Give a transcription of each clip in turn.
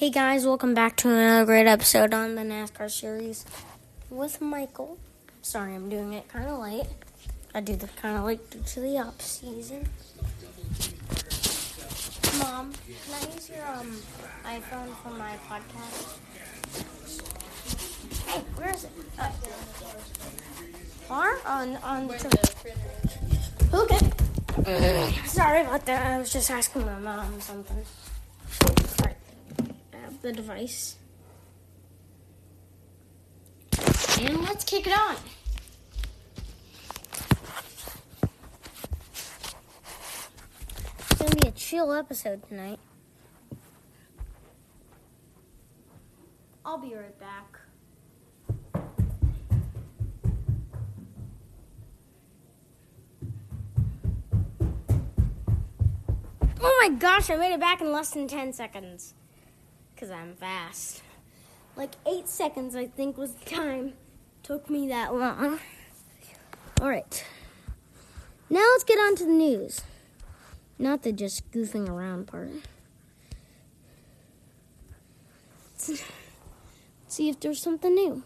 Hey guys, welcome back to another great episode on the NASCAR series with Michael. Sorry, I'm doing it kind of late. I do this kind of late due to the off season. Mom, can I use your um iPhone for my podcast? Hey, where is it? Uh, on on the. Okay. Sorry about that. I was just asking my mom something. The device. And let's kick it on. It's gonna be a chill episode tonight. I'll be right back. Oh my gosh, I made it back in less than 10 seconds. Because I'm fast. Like 8 seconds, I think, was the time. Took me that long. Alright. Now let's get on to the news. Not the just goofing around part. Let's see if there's something new.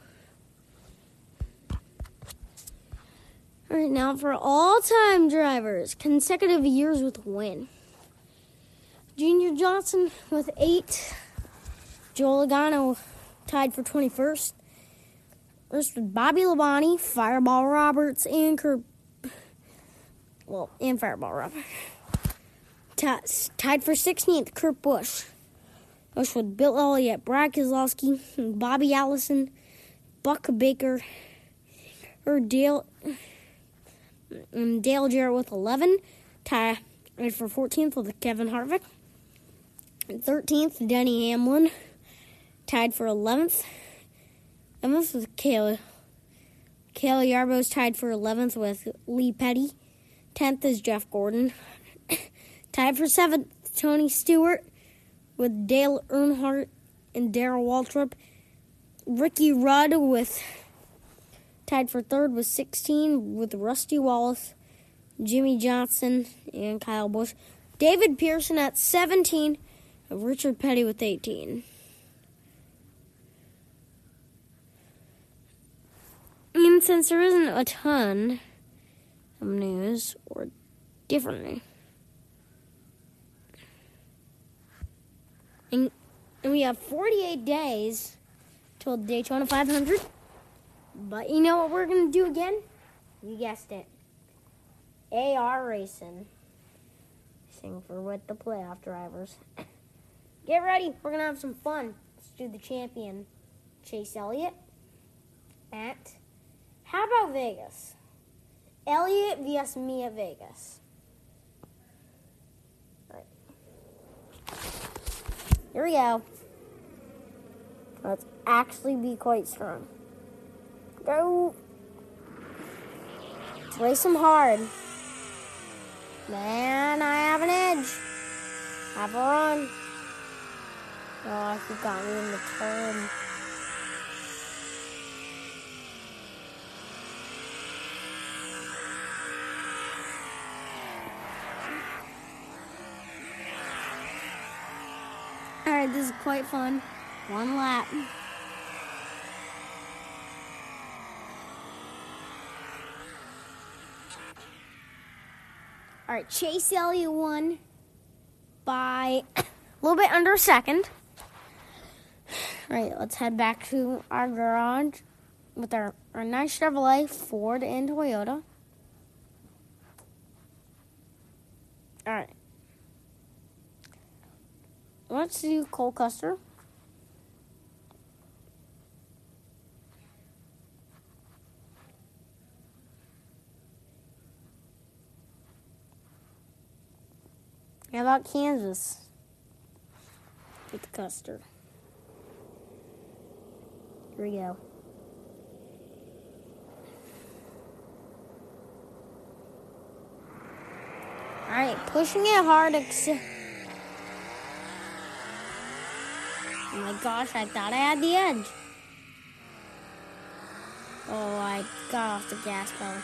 All right, now for all time drivers, consecutive years with win. Junior Johnson with eight. Joe Logano tied for 21st. First with Bobby Labonte, Fireball Roberts, and Kurt. Well, and Fireball Roberts. Tied for 16th, Kurt Busch. Busch with Bill Elliott, Brad Keselowski, Bobby Allison, Buck Baker, or Dale, and Dale Jarrett with 11. Tied for 14th with Kevin Harvick. 13th, Denny Hamlin, tied for 11th. 11th with Cale. Cale Yarborough tied for 11th with Lee Petty. 10th is Jeff Gordon. tied for 7th, Tony Stewart with Dale Earnhardt and Darrell Waltrip. Ricky Rudd with tied for 3rd with 16 with Rusty Wallace, Jimmie Johnson, and Kyle Busch. David Pearson at 17 Richard Petty with 18. And since there isn't a ton of news or differently, and, and we have 48 days till Daytona 500. But you know what we're going to do again? You guessed it. AR Racing. Sing for with the playoff drivers. Get ready. We're going to have some fun. Let's do the champion, Chase Elliott, at. How about Vegas? Elliott vs. Mia Vegas. Right. Here we go. Let's actually be quite strong. Go. Race them hard. Man, I have an edge. Have a run. Oh, he got me in the turn. Alright, this is quite fun. One lap. Alright, Chase Elliott won by a little bit under a second. All right, let's head back to our garage with our, our nice Chevrolet, Ford, and Toyota. All right. Let's do Cole Custer. How about Kansas with the Custer? Here we go. Alright, pushing it hard. Ex- oh my gosh, I thought I had the edge. Oh, I got off the gas pedal.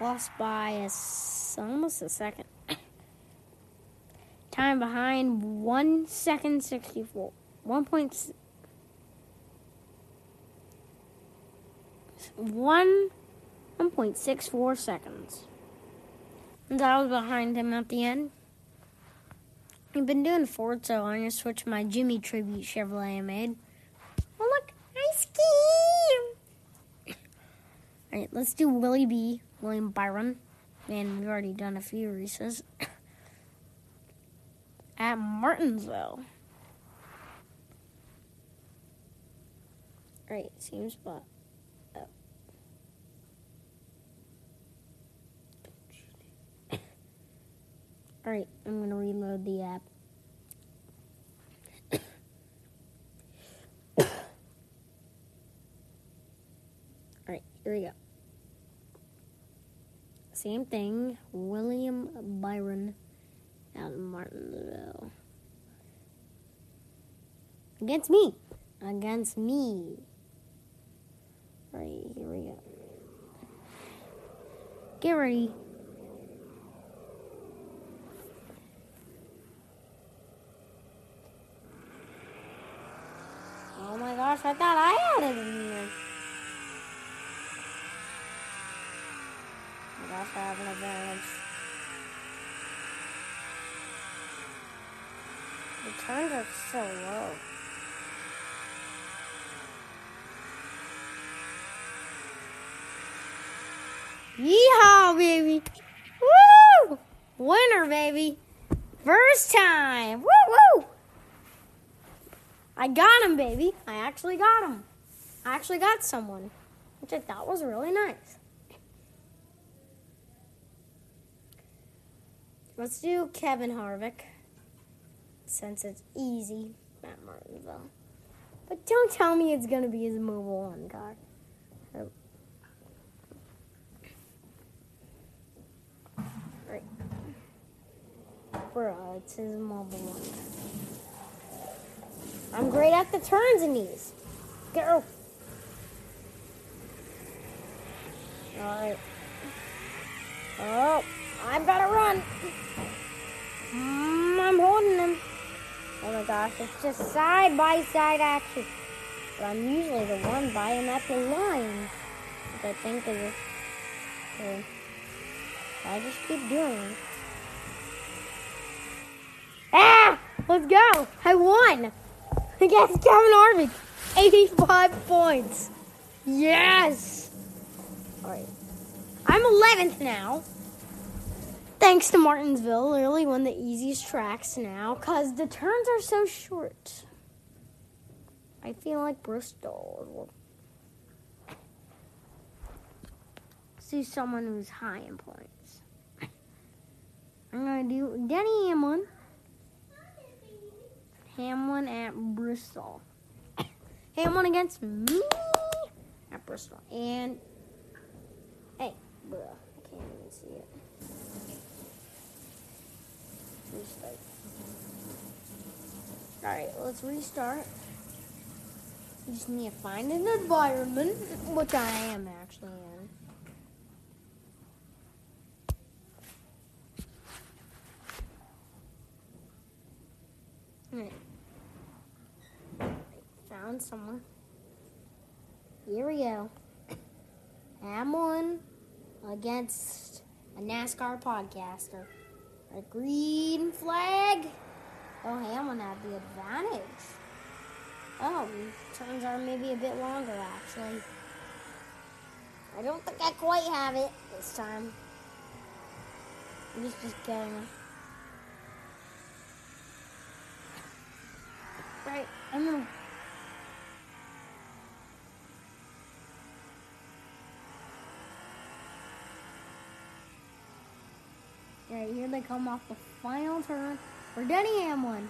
Lost by a, almost a second. Time behind 1 second 64. 1 point. 1 1.64 seconds. And I was behind him at the end. I've been doing Ford, so I'm gonna switch my Jimmie tribute Chevrolet I made. Alright, let's do Willie B, William Byron. And we've already done a few races. At Martinsville. Alright, same spot. Alright, I'm gonna reload the app. Alright, here we go. Same thing, William Byron out in Martinsville. Against me. Against me. Alright, here we go. Get ready. Oh my gosh, I thought I had it in here. My I have an advantage. The turns are so low. Yeehaw, baby! Woo! Winner, baby! First time! Woo woo! I got him, baby. I actually got him. I actually got someone, which I thought was really nice. Let's do Kevin Harvick, since it's easy at Martinsville. But don't tell me it's gonna be his Mobil 1 car. Right. Bro, it's his Mobil 1. I'm great at the turns in these. Go. Alright. Oh, I better run. Mm, I'm holding him. Oh my gosh, it's just side by side action. But I'm usually the one by him at the line. Which I think is I just keep doing it. Ah! Let's go! I won! Against Kevin Harvick. 85 points. Yes! Alright. I'm 11th now. Thanks to Martinsville, literally one of the easiest tracks now, because the turns are so short. I feel like Bristol. See someone who's high in points. I'm gonna do Denny Hamlin. Hamlin at Bristol. Hamlin against me at Bristol. And hey, bruh, I can't even see it. Restart. Alright, let's restart. You just need to find an environment, which I am actually in. Alright. Found someone. Here we go. Hamlin against a NASCAR podcaster. A green flag. Oh, Hamlin had the advantage. Oh, turns are maybe a bit longer actually. I don't think I quite have it this time. I'm just, just getting it. Right, I'm gonna. Here they come off the final turn for Denny Hamlin.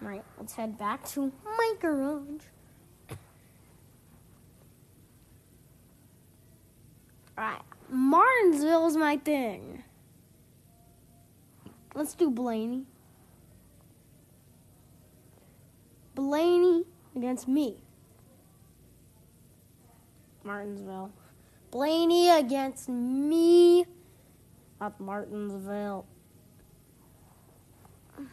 Right, let's head back to my garage. Alright, Martinsville's my thing. Let's do Blaney. Blaney against me. Martinsville. Blaney against me at Martinsville. All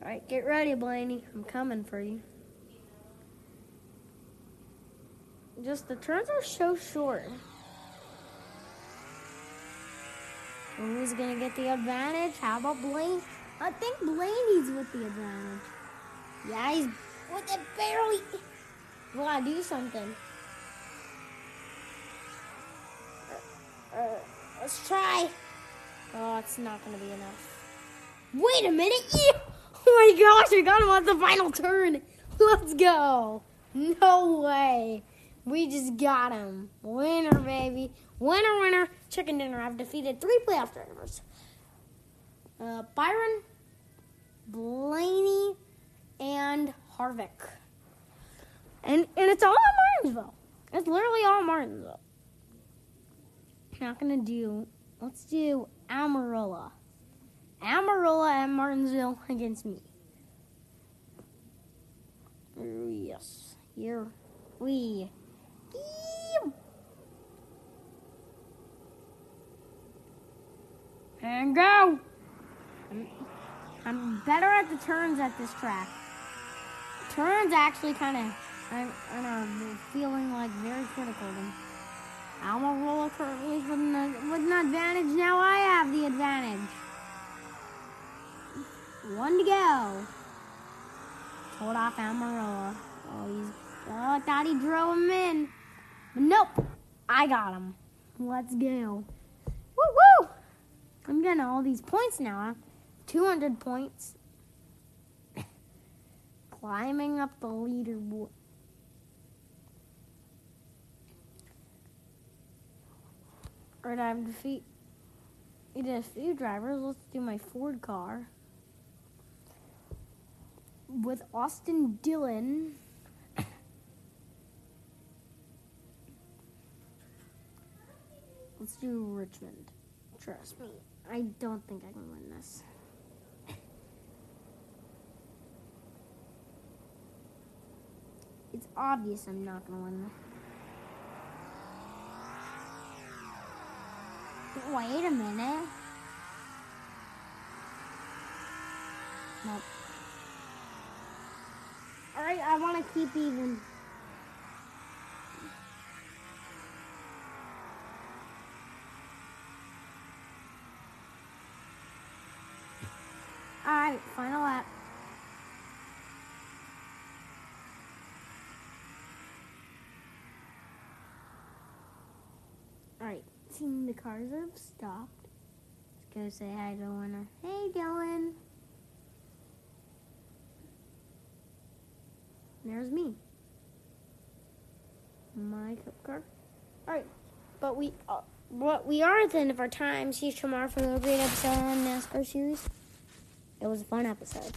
right, get ready, Blaney. I'm coming for you. Just the turns are so short. Who's gonna get the advantage? How about Blaney? I think Blaney's with the advantage. Yeah, he's with it barely. We gotta do something. Uh, uh, let's try. Oh, it's not gonna be enough. Wait a minute! Yeah. Oh my gosh, we got him on the final turn. Let's go. No way. We just got him. Winner, baby. Winner, winner. Chicken dinner. I've defeated three playoff drivers. Uh, Byron, Blaney, and Harvick. And and it's all Martinsville. It's literally all Martinsville. Not gonna do. Let's do Almirola. Almirola and Martinsville against me. Yes, here we. And go. I'm, I'm better at the turns at this track. Turns actually kind of, I'm, I'm um, feeling like very critical. Then. Almirola currently with an, with an advantage. Now I have the advantage. One to go. Hold off Almirola. Oh, he's. Oh, I thought he drove him in. But nope. I got him. Let's go. Woo woo! I'm getting all these points now. 200 points. Climbing up the leaderboard. Alright, I have defeated a few drivers. Let's do my Ford car with Austin Dillon. Let's do Richmond. Trust me, I don't think I can win this. It's obvious I'm not gonna win this. Wait a minute. Nope. Alright, I want to keep even. Alright, final lap. Seeing the cars have stopped. Let's go say hi to winner. Hey, Dillon. There's me. My cup car. Alright, but we uh, what we are at the end of our time. See you tomorrow for another great episode on NASCAR Series. It was a fun episode.